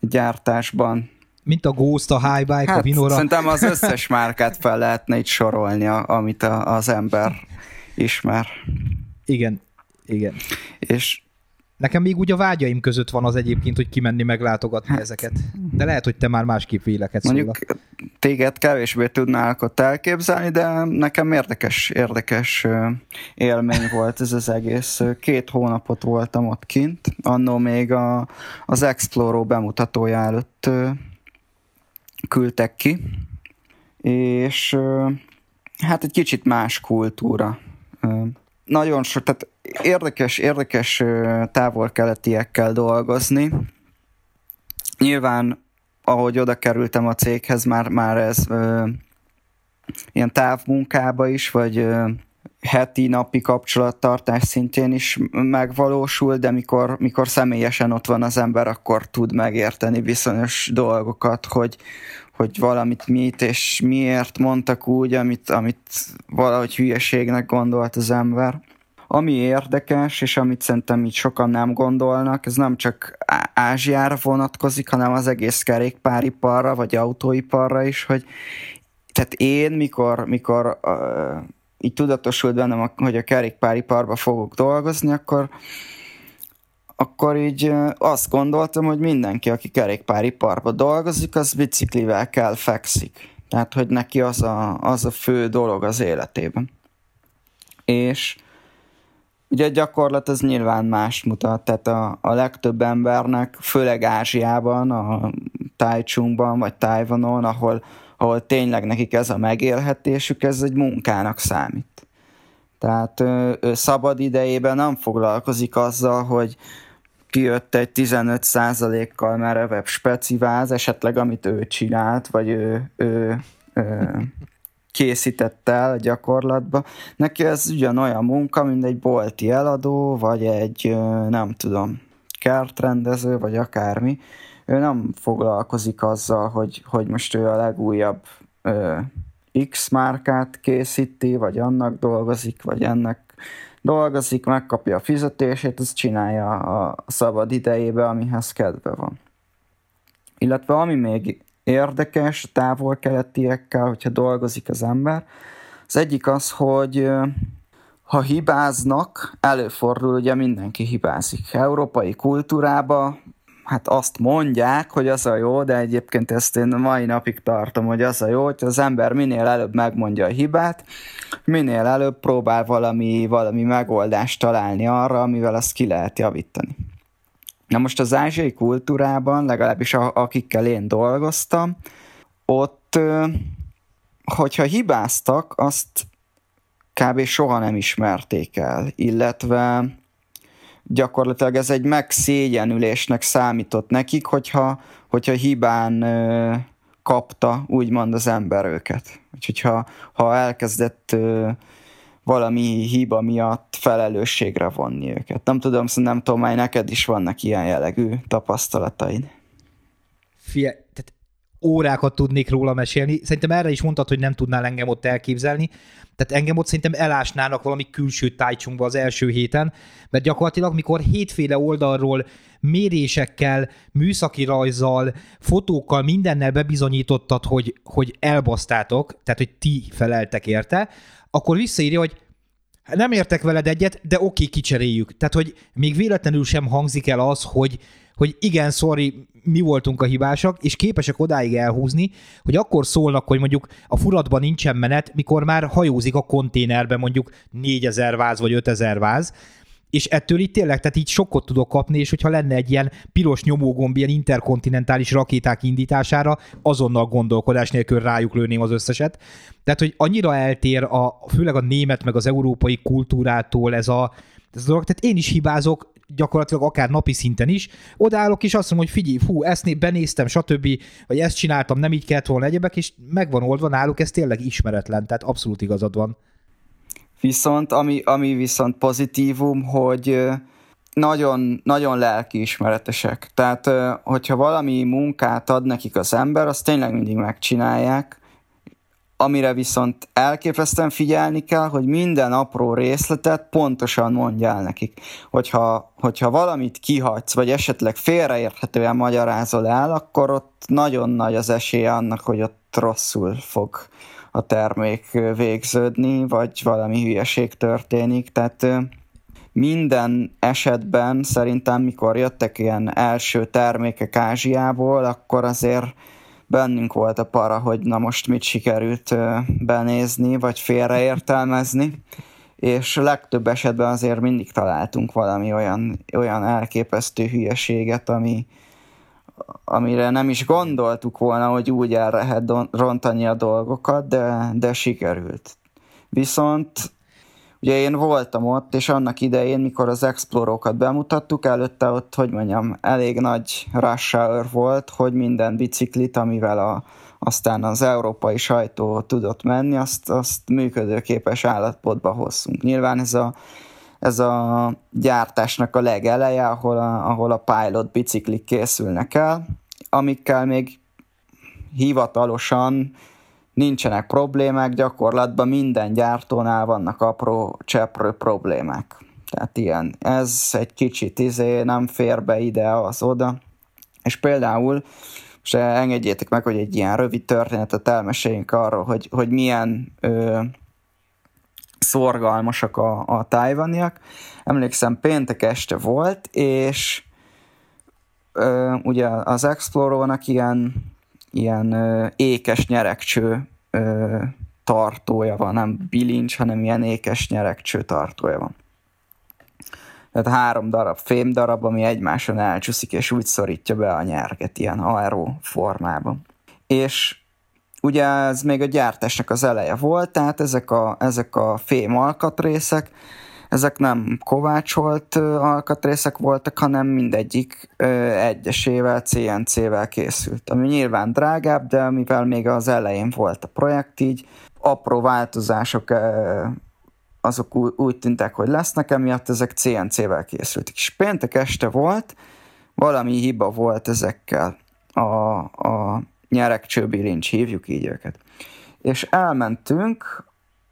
gyártásban mint a Ghost, a Highbike, hát, a Vinora. Szerintem az összes márkát fel lehetne itt sorolni, amit a, az ember ismer. Igen, igen. És Nekem még úgy a vágyaim között van az egyébként, hogy kimenni meglátogatni hát. ezeket. De lehet, hogy te már másképp vélekedsz Mondjuk szóla. téged kevésbé tudnálok ott elképzelni, de nekem érdekes, érdekes élmény volt ez az egész. Két hónapot voltam ott kint, annó még a, az Exploro bemutatója előtt küldtek ki, és hát egy kicsit más kultúra. Nagyon sok, tehát érdekes, érdekes távol-keletiekkel dolgozni. Nyilván, ahogy oda kerültem a céghez, már, már ez ö, ilyen távmunkába is, vagy ö, heti, napi kapcsolattartás szintjén is megvalósul, de mikor, mikor személyesen ott van az ember, akkor tud megérteni bizonyos dolgokat, hogy, hogy valamit mit és miért mondtak úgy, amit, amit valahogy hülyeségnek gondolt az ember. Ami érdekes, és amit szerintem így sokan nem gondolnak, ez nem csak Ázsiára vonatkozik, hanem az egész kerékpáriparra, vagy autóiparra is, hogy tehát én, mikor, mikor uh, így tudatosult bennem, hogy a kerékpáriparba fogok dolgozni, akkor akkor így azt gondoltam, hogy mindenki, aki kerékpáriparba dolgozik, az biciklivel kell fekszik. Tehát, hogy neki az a, az a fő dolog az életében. És Ugye a gyakorlat az nyilván más mutat, tehát a, a legtöbb embernek, főleg Ázsiában, a Tájcsungban vagy Tájvanon, ahol, ahol tényleg nekik ez a megélhetésük, ez egy munkának számít. Tehát ő, ő szabad idejében nem foglalkozik azzal, hogy kijött egy 15%-kal merevebb speciváz, esetleg amit ő csinált, vagy ő, ő, ő készített el gyakorlatba. Neki ez ugyanolyan munka, mint egy bolti eladó, vagy egy, nem tudom, kertrendező, vagy akármi. Ő nem foglalkozik azzal, hogy, hogy most ő a legújabb ö, X márkát készíti, vagy annak dolgozik, vagy ennek dolgozik, megkapja a fizetését, azt csinálja a szabad idejébe, amihez kedve van. Illetve ami még érdekes távol-keletiekkel, hogyha dolgozik az ember. Az egyik az, hogy ha hibáznak, előfordul, ugye mindenki hibázik. Európai kultúrába hát azt mondják, hogy az a jó, de egyébként ezt én mai napig tartom, hogy az a jó, hogy az ember minél előbb megmondja a hibát, minél előbb próbál valami, valami megoldást találni arra, amivel azt ki lehet javítani. Na most az ázsiai kultúrában, legalábbis akikkel én dolgoztam, ott, hogyha hibáztak, azt kb. soha nem ismerték el, illetve gyakorlatilag ez egy megszégyenülésnek számított nekik, hogyha, hogyha hibán ö, kapta úgymond az ember őket. Úgyhogy ha, ha elkezdett ö, valami hiba miatt felelősségre vonni őket. Nem tudom, tudom, hogy neked is vannak ilyen jellegű tapasztalataid. Fie, tehát órákat tudnék róla mesélni. Szerintem erre is mondtad, hogy nem tudnál engem ott elképzelni. Tehát engem ott szerintem elásnának valami külső tájcsunkba az első héten, mert gyakorlatilag mikor hétféle oldalról mérésekkel, műszaki rajzzal, fotókkal, mindennel bebizonyítottad, hogy, hogy elbasztátok, tehát hogy ti feleltek érte, akkor visszaírja, hogy nem értek veled egyet, de oké, kicseréljük. Tehát, hogy még véletlenül sem hangzik el az, hogy, hogy igen, sorry, mi voltunk a hibásak, és képesek odáig elhúzni, hogy akkor szólnak, hogy mondjuk a furatban nincsen menet, mikor már hajózik a konténerbe mondjuk 4000 váz vagy 5000 váz, és ettől itt tényleg, tehát így sokkot tudok kapni, és hogyha lenne egy ilyen piros nyomógomb ilyen interkontinentális rakéták indítására, azonnal gondolkodás nélkül rájuk lőném az összeset. Tehát, hogy annyira eltér a, főleg a német meg az európai kultúrától ez a, ez a dolog. Tehát én is hibázok, gyakorlatilag akár napi szinten is, odállok és azt mondom, hogy figyelj, fú, ezt benéztem, stb., vagy ezt csináltam, nem így kellett volna egyebek, és megvan oldva náluk, ez tényleg ismeretlen, tehát abszolút igazad van. Viszont, ami, ami viszont pozitívum, hogy nagyon, nagyon lelkiismeretesek. Tehát, hogyha valami munkát ad nekik az ember, azt tényleg mindig megcsinálják, amire viszont elképesztően figyelni kell, hogy minden apró részletet pontosan mondjál nekik. Hogyha, hogyha valamit kihagysz, vagy esetleg félreérthetően magyarázol el, akkor ott nagyon nagy az esélye annak, hogy ott rosszul fog a termék végződni, vagy valami hülyeség történik. Tehát minden esetben szerintem, mikor jöttek ilyen első termékek Ázsiából, akkor azért bennünk volt a para, hogy na most mit sikerült benézni, vagy félreértelmezni, és legtöbb esetben azért mindig találtunk valami olyan, olyan elképesztő hülyeséget, ami, amire nem is gondoltuk volna, hogy úgy el lehet rontani a dolgokat, de, de sikerült. Viszont ugye én voltam ott, és annak idején, mikor az Explorokat bemutattuk, előtte ott, hogy mondjam, elég nagy rush hour volt, hogy minden biciklit, amivel a, aztán az európai sajtó tudott menni, azt, azt működőképes állapotba hozzunk. Nyilván ez a ez a gyártásnak a legeleje, ahol a, ahol a pilot biciklik készülnek el, amikkel még hivatalosan nincsenek problémák, gyakorlatban minden gyártónál vannak apró cseprő problémák. Tehát ilyen, ez egy kicsit izé nem fér be ide, az oda. És például, most engedjétek meg, hogy egy ilyen rövid történetet elmeséljünk arról, hogy, hogy milyen ö, szorgalmasak a, a tájvaniak. Emlékszem, péntek este volt, és ö, ugye az Explorónak ilyen, ilyen ékes nyerekcső tartója van, nem bilincs, hanem ilyen ékes nyerekcső tartója van. Tehát három darab fém darab, ami egymáson elcsúszik, és úgy szorítja be a nyerget ilyen aero formában. És ugye ez még a gyártásnak az eleje volt, tehát ezek a, ezek a fém alkatrészek, ezek nem kovácsolt alkatrészek voltak, hanem mindegyik egyesével, CNC-vel készült, ami nyilván drágább, de mivel még az elején volt a projekt, így apró változások azok úgy tűntek, hogy lesznek, emiatt ezek CNC-vel készültek. És péntek este volt, valami hiba volt ezekkel a, a nyerekcsőbilincs, hívjuk így őket. És elmentünk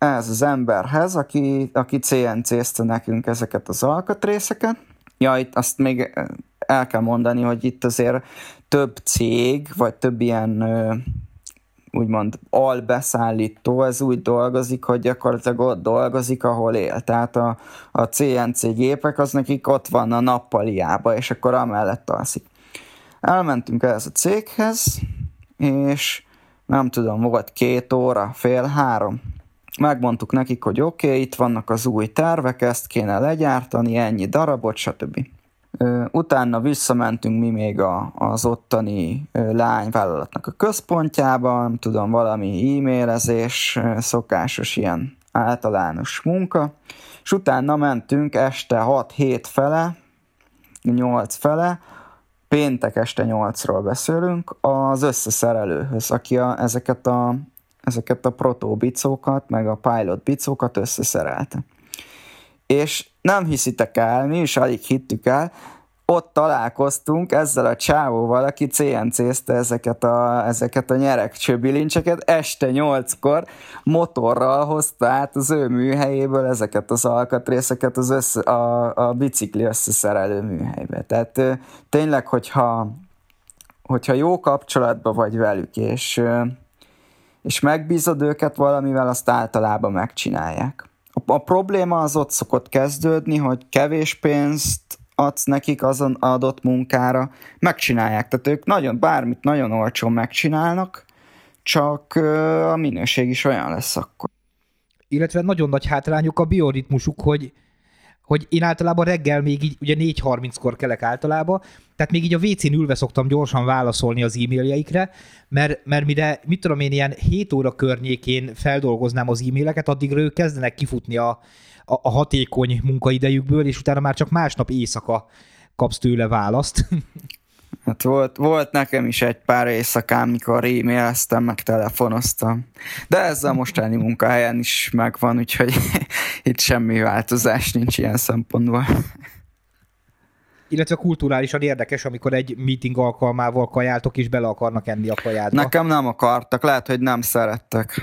ez az emberhez, aki, aki CNC-zte nekünk ezeket az alkatrészeket. Ja, itt azt még el kell mondani, hogy itt azért több cég, vagy több ilyen úgymond albeszállító, ez úgy dolgozik, hogy gyakorlatilag ott dolgozik, ahol él. Tehát a, a CNC gépek, az nekik ott van a nappaliába, és akkor amellett alszik. Elmentünk ehhez a céghez, és nem tudom, volt két óra, fél három. Megmondtuk nekik, hogy oké, okay, itt vannak az új tervek, ezt kéne legyártani, ennyi darabot, stb. Utána visszamentünk mi még a, az ottani lányvállalatnak a központjába, nem tudom, valami e-mailezés, szokásos ilyen általános munka, és utána mentünk este 6-7 fele, 8 fele, péntek este 8-ról beszélünk, az összeszerelőhöz, aki a, ezeket a ezeket a protóbicókat, meg a pilot bicókat összeszerelte. És nem hiszitek el, mi is alig hittük el, ott találkoztunk ezzel a csávóval, aki CNC-zte ezeket a, ezeket a nyerekcsőbilincseket, este nyolckor motorral hozta át az ő műhelyéből ezeket az alkatrészeket az össze, a, a bicikli összeszerelő műhelybe. Tehát tényleg, hogyha, hogyha jó kapcsolatban vagy velük, és, és megbízod őket valamivel, azt általában megcsinálják. A, probléma az ott szokott kezdődni, hogy kevés pénzt adsz nekik azon adott munkára, megcsinálják. Tehát ők nagyon, bármit nagyon olcsón megcsinálnak, csak a minőség is olyan lesz akkor. Illetve nagyon nagy hátrányuk a bioritmusuk, hogy hogy én általában reggel még így, ugye 4.30-kor kelek általában, tehát még így a WC-n ülve szoktam gyorsan válaszolni az e-mailjeikre, mert, mert mire, mit tudom én, ilyen 7 óra környékén feldolgoznám az e-maileket, addigra ők kezdenek kifutni a, a, a hatékony munkaidejükből, és utána már csak másnap éjszaka kapsz tőle választ. Hát volt, volt nekem is egy pár éjszakám, mikor e-maileztem, meg telefonoztam. De ez a mostani munkahelyen is megvan, úgyhogy itt semmi változás nincs ilyen szempontból. Illetve kulturálisan érdekes, amikor egy meeting alkalmával kajáltok, és bele akarnak enni a kajádba. Nekem nem akartak, lehet, hogy nem szerettek.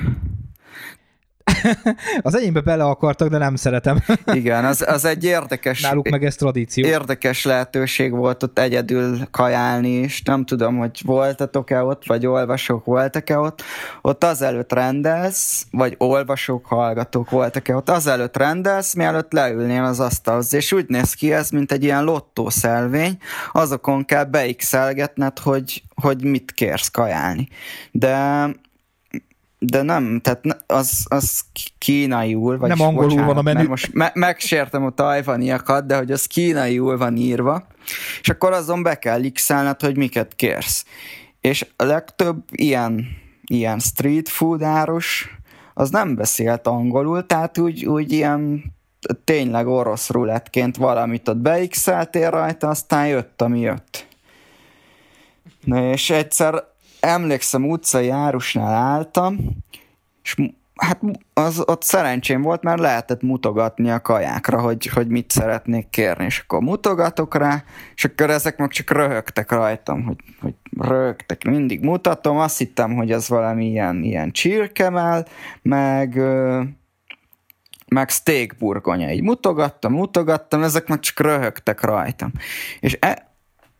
az enyémbe bele akartak, de nem szeretem. Igen, az, az egy érdekes... Náluk meg ez tradíció. Érdekes lehetőség volt ott egyedül kajálni is. Nem tudom, hogy voltatok-e ott, vagy olvasók voltak-e ott. Ott azelőtt rendelsz, vagy olvasók, hallgatók voltak-e ott, azelőtt rendelsz, mielőtt leülnél az asztalhoz. És úgy néz ki ez, mint egy ilyen lottószelvény. Azokon kell beixelgetned, hogy, hogy mit kérsz kajálni. De de nem, tehát az, az kínaiul, vagy nem angolul bocsánat, van a menü. Most me- megsértem a tajvaniakat, de hogy az kínaiul van írva, és akkor azon be kell x hogy miket kérsz. És a legtöbb ilyen, ilyen street food árus, az nem beszélt angolul, tehát úgy, úgy ilyen tényleg orosz rulettként valamit ott beixeltél rajta, aztán jött, ami jött. Na és egyszer emlékszem, utcai árusnál álltam, és hát az ott szerencsém volt, mert lehetett mutogatni a kajákra, hogy, hogy mit szeretnék kérni, és akkor mutogatok rá, és akkor ezek meg csak röhögtek rajtam, hogy, hogy röhögtek, mindig mutatom, azt hittem, hogy ez valami ilyen, ilyen csirkemel, meg meg steak burgonya. Így mutogattam, mutogattam, ezek meg csak röhögtek rajtam. És e,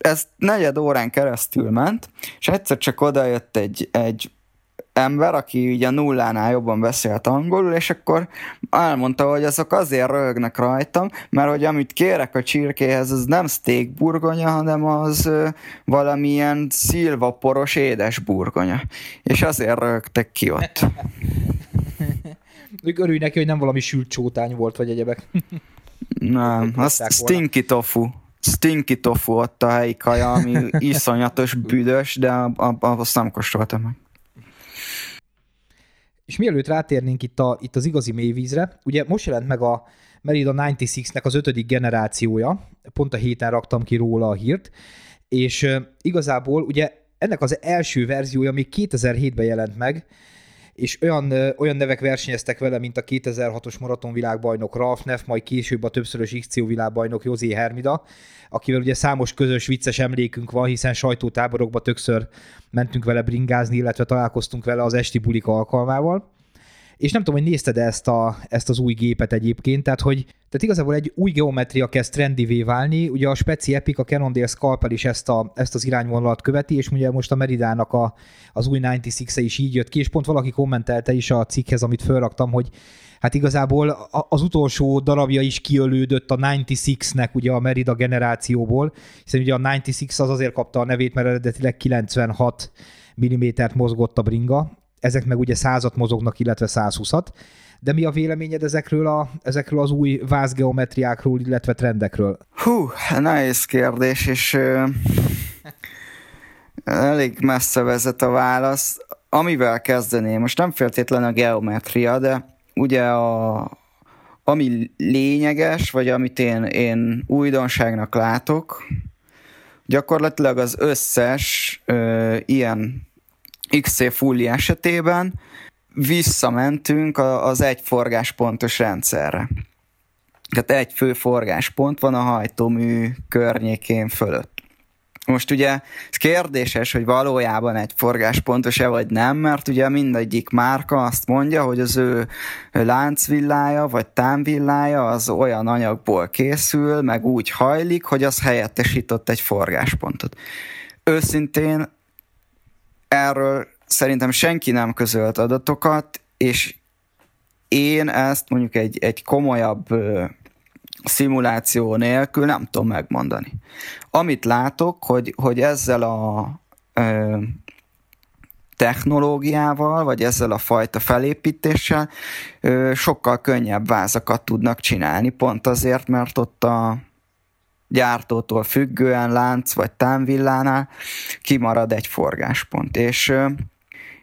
ez negyed órán keresztül ment, és egyszer csak odajött egy, egy ember, aki ugye nullánál jobban beszélt angolul, és akkor elmondta, hogy azok azért röhögnek rajtam, mert hogy amit kérek a csirkéhez, az nem steak burgonya, hanem az ö, valamilyen szilvaporos édes burgonya. És azért röhögtek ki ott. Örülj neki, hogy nem valami sült csótány volt, vagy egyebek. Nem, az stinky tofu stinky tofu ott a helyi kaja, ami iszonyatos büdös, de azt nem kóstoltam meg. És mielőtt rátérnénk itt, a, itt az igazi mélyvízre, ugye most jelent meg a Merida 96-nek az ötödik generációja, pont a héten raktam ki róla a hírt, és igazából ugye ennek az első verziója még 2007-ben jelent meg, és olyan, olyan nevek versenyeztek vele, mint a 2006-os maratonvilágbajnok Ralf Neff, majd később a többszörös XCO világbajnok José Hermida, akivel ugye számos közös vicces emlékünk van, hiszen sajtótáborokba többször mentünk vele bringázni, illetve találkoztunk vele az esti bulik alkalmával. És nem tudom, hogy nézted ezt, a, ezt az új gépet egyébként, tehát hogy tehát igazából egy új geometria kezd trendivé válni, ugye a Speci Epic, a Cannondale Scalpel is ezt, a, ezt az irányvonalat követi, és ugye most a Meridának a, az új 96-e is így jött ki, és pont valaki kommentelte is a cikkhez, amit felraktam, hogy hát igazából az utolsó darabja is kiölődött a 96-nek, ugye a Merida generációból, hiszen ugye a 96 az azért kapta a nevét, mert eredetileg 96 mm mozgott a bringa, ezek meg ugye százat mozognak, illetve 120-at. De mi a véleményed ezekről, a, ezekről az új vázgeometriákról, illetve trendekről? Hú, nehéz kérdés, és ö, elég messze vezet a válasz. Amivel kezdeném, most nem feltétlenül a geometria, de ugye a, ami lényeges, vagy amit én, én újdonságnak látok, gyakorlatilag az összes ö, ilyen XC Fully esetében visszamentünk az egy forgáspontos rendszerre. Tehát egy fő forgáspont van a hajtómű környékén fölött. Most ugye ez kérdéses, hogy valójában egy forgáspontos-e vagy nem, mert ugye mindegyik márka azt mondja, hogy az ő láncvillája vagy támvillája az olyan anyagból készül, meg úgy hajlik, hogy az helyettesított egy forgáspontot. Őszintén erről szerintem senki nem közölt adatokat, és én ezt mondjuk egy, egy komolyabb szimuláció nélkül nem tudom megmondani. Amit látok, hogy, hogy ezzel a ö, technológiával, vagy ezzel a fajta felépítéssel ö, sokkal könnyebb vázakat tudnak csinálni, pont azért, mert ott a gyártótól függően lánc vagy támvillánál kimarad egy forgáspont. És,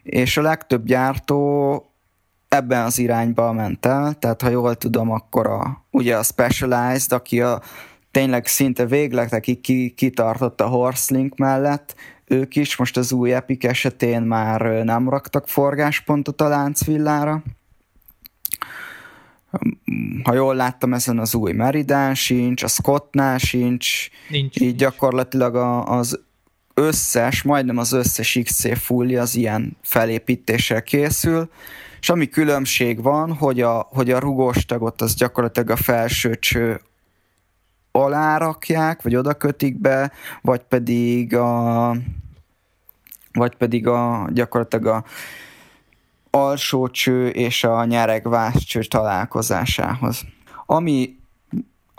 és a legtöbb gyártó ebben az irányba ment el, tehát ha jól tudom, akkor a, ugye a Specialized, aki a tényleg szinte végletekig ki, kitartott a Horselink mellett, ők is most az új Epic esetén már nem raktak forgáspontot a láncvillára. Ha jól láttam, ezen az új Meridán sincs, a Scottnál sincs, nincs, így nincs. gyakorlatilag a, az összes, majdnem az összes XC Fully az ilyen felépítéssel készül, és ami különbség van, hogy a, hogy a rugós tagot az gyakorlatilag a felső cső alá rakják, vagy oda kötik be, vagy pedig a vagy pedig a gyakorlatilag a alsó cső és a nyeregvászcső találkozásához. Ami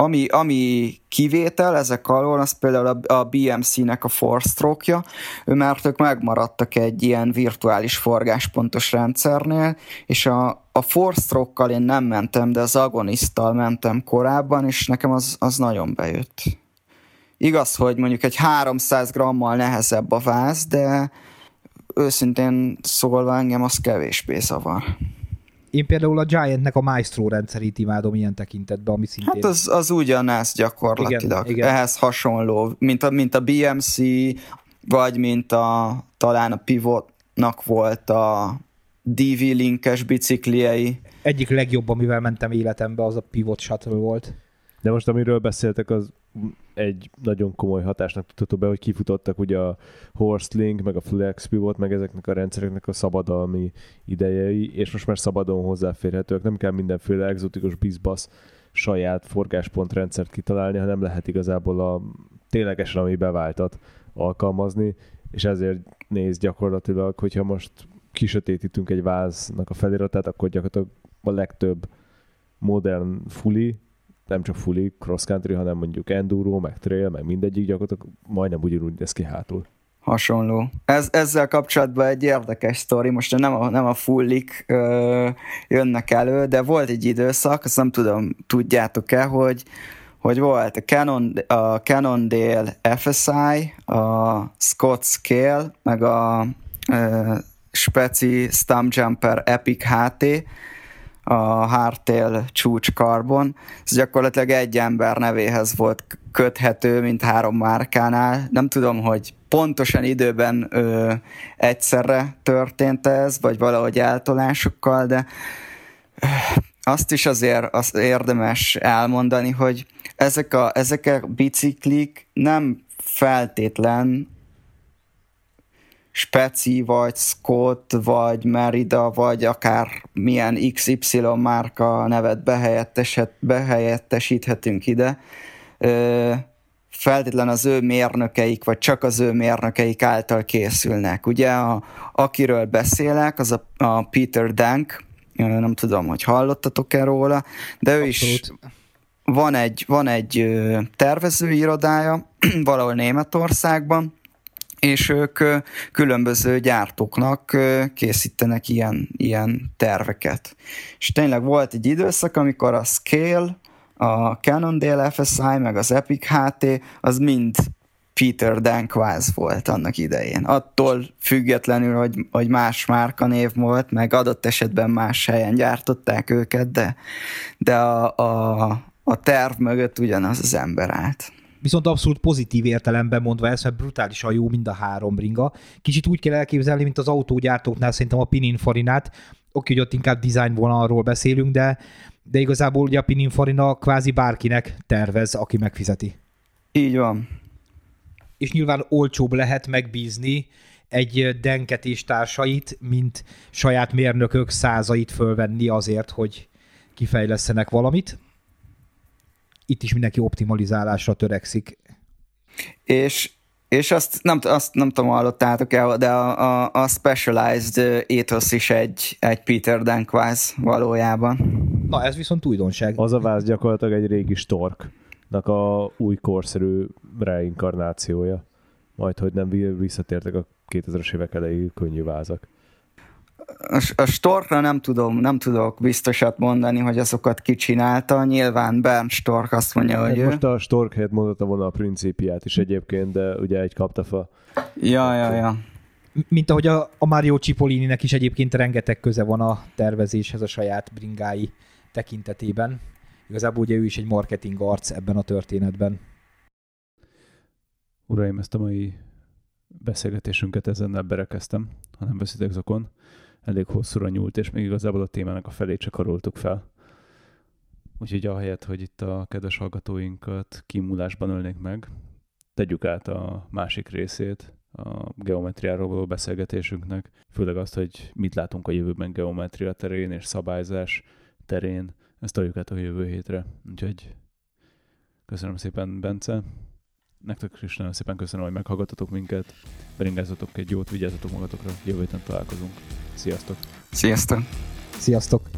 ami, ami kivétel ezek alól, az például a, a BMC-nek a force stroke-ja, mert ők megmaradtak egy ilyen virtuális forgáspontos rendszernél, és a, a force stroke én nem mentem, de az agonisztal mentem korábban, és nekem az, az nagyon bejött. Igaz, hogy mondjuk egy 300 grammal nehezebb a váz, de őszintén szólva engem az kevésbé zavar. Én például a Giantnek a Maestro rendszerét imádom ilyen tekintetben, ami szintén... Hát az, az ugyanez gyakorlatilag. Igen, igen. Ehhez hasonló, mint a, mint a BMC, vagy mint a talán a Pivotnak volt a DV linkes bicikliei. Egyik legjobb, amivel mentem életembe, az a Pivot Shuttle volt. De most amiről beszéltek, az egy nagyon komoly hatásnak tudható be, hogy kifutottak ugye a Horselink, meg a Flex Pivot, meg ezeknek a rendszereknek a szabadalmi idejei, és most már szabadon hozzáférhetők. Nem kell mindenféle exotikus bizbasz saját forgáspontrendszert kitalálni, hanem lehet igazából a ténylegesen, ami beváltat alkalmazni, és ezért néz gyakorlatilag, hogyha most kisötétítünk egy váznak a feliratát, akkor gyakorlatilag a legtöbb modern fuli, nem csak fully cross country, hanem mondjuk enduro, meg trail, meg mindegyik gyakorlatilag majdnem ugyanúgy néz ki hátul. Hasonló. Ez, ezzel kapcsolatban egy érdekes sztori, most nem a, nem a fullik ö, jönnek elő, de volt egy időszak, azt nem tudom, tudjátok-e, hogy hogy volt a, Canon, a Cannondale FSI, a Scott Scale, meg a ö, Speci Stumpjumper Epic HT, a Hardtail csúcs karbon. Ez gyakorlatilag egy ember nevéhez volt köthető, mint három márkánál. Nem tudom, hogy pontosan időben ö, egyszerre történt ez, vagy valahogy eltolásokkal, de ö, azt is azért azt érdemes elmondani, hogy ezek a, ezek a biciklik nem feltétlen Speci, vagy Scott, vagy Merida, vagy akár milyen XY márka nevet behelyettesíthetünk ide. Feltétlen az ő mérnökeik, vagy csak az ő mérnökeik által készülnek. Ugye, a, akiről beszélek, az a, a Peter Dank, nem tudom, hogy hallottatok-e róla, de ő Abszolút. is van egy, van egy tervezőirodája valahol Németországban, és ők különböző gyártóknak készítenek ilyen, ilyen terveket. És tényleg volt egy időszak, amikor a Scale, a Cannondale FSI, meg az Epic HT, az mind Peter Dankváz volt annak idején. Attól függetlenül, hogy, hogy más márkanév volt, meg adott esetben más helyen gyártották őket, de, de a, a, a terv mögött ugyanaz az ember állt. Viszont abszolút pozitív értelemben mondva ezt, mert brutálisan jó mind a három bringa. Kicsit úgy kell elképzelni, mint az autógyártóknál szerintem a Pininfarinát. Oké, hogy ott inkább design vonalról beszélünk, de, de igazából ugye a Pininfarina kvázi bárkinek tervez, aki megfizeti. Így van és nyilván olcsóbb lehet megbízni egy denket és társait, mint saját mérnökök százait fölvenni azért, hogy kifejlesztenek valamit. Itt is mindenki optimalizálásra törekszik. És, és azt nem, azt nem tudom, hallottátok el, de a, a, a Specialized Ethos is egy, egy Peter Dankváz valójában. Na, ez viszont újdonság. Az a váz gyakorlatilag egy régi stork a új korszerű reinkarnációja. Majd, hogy nem visszatértek a 2000-es évek elejé könnyű vázak. A, Storkra nem tudom, nem tudok biztosat mondani, hogy azokat kicsinálta. Nyilván Bernd Stork azt mondja, hát hogy Most a Stork helyett mondta volna a principiát is egyébként, de ugye egy kaptafa. Ja, ja, ja. Mint ahogy a, a Mario Cipollininek is egyébként rengeteg köze van a tervezéshez a saját bringái tekintetében. Igazából ugye ő is egy marketing arc ebben a történetben. Uraim, ezt a mai beszélgetésünket ezennel berekeztem, ha nem veszitek zokon. Elég hosszúra nyúlt, és még igazából a témának a felét csak karoltuk fel. Úgyhogy ahelyett, hogy itt a kedves hallgatóinkat kimúlásban ölnék meg, tegyük át a másik részét a geometriáról való beszélgetésünknek, főleg azt, hogy mit látunk a jövőben geometria terén és szabályzás terén, ezt adjuk át a jövő hétre. Úgyhogy köszönöm szépen, Bence. Nektek is nagyon szépen köszönöm, hogy meghallgattatok minket. Beringázatok egy jót, vigyázzatok magatokra. Jövő héten találkozunk. Sziasztok! Sziasztok! Sziasztok!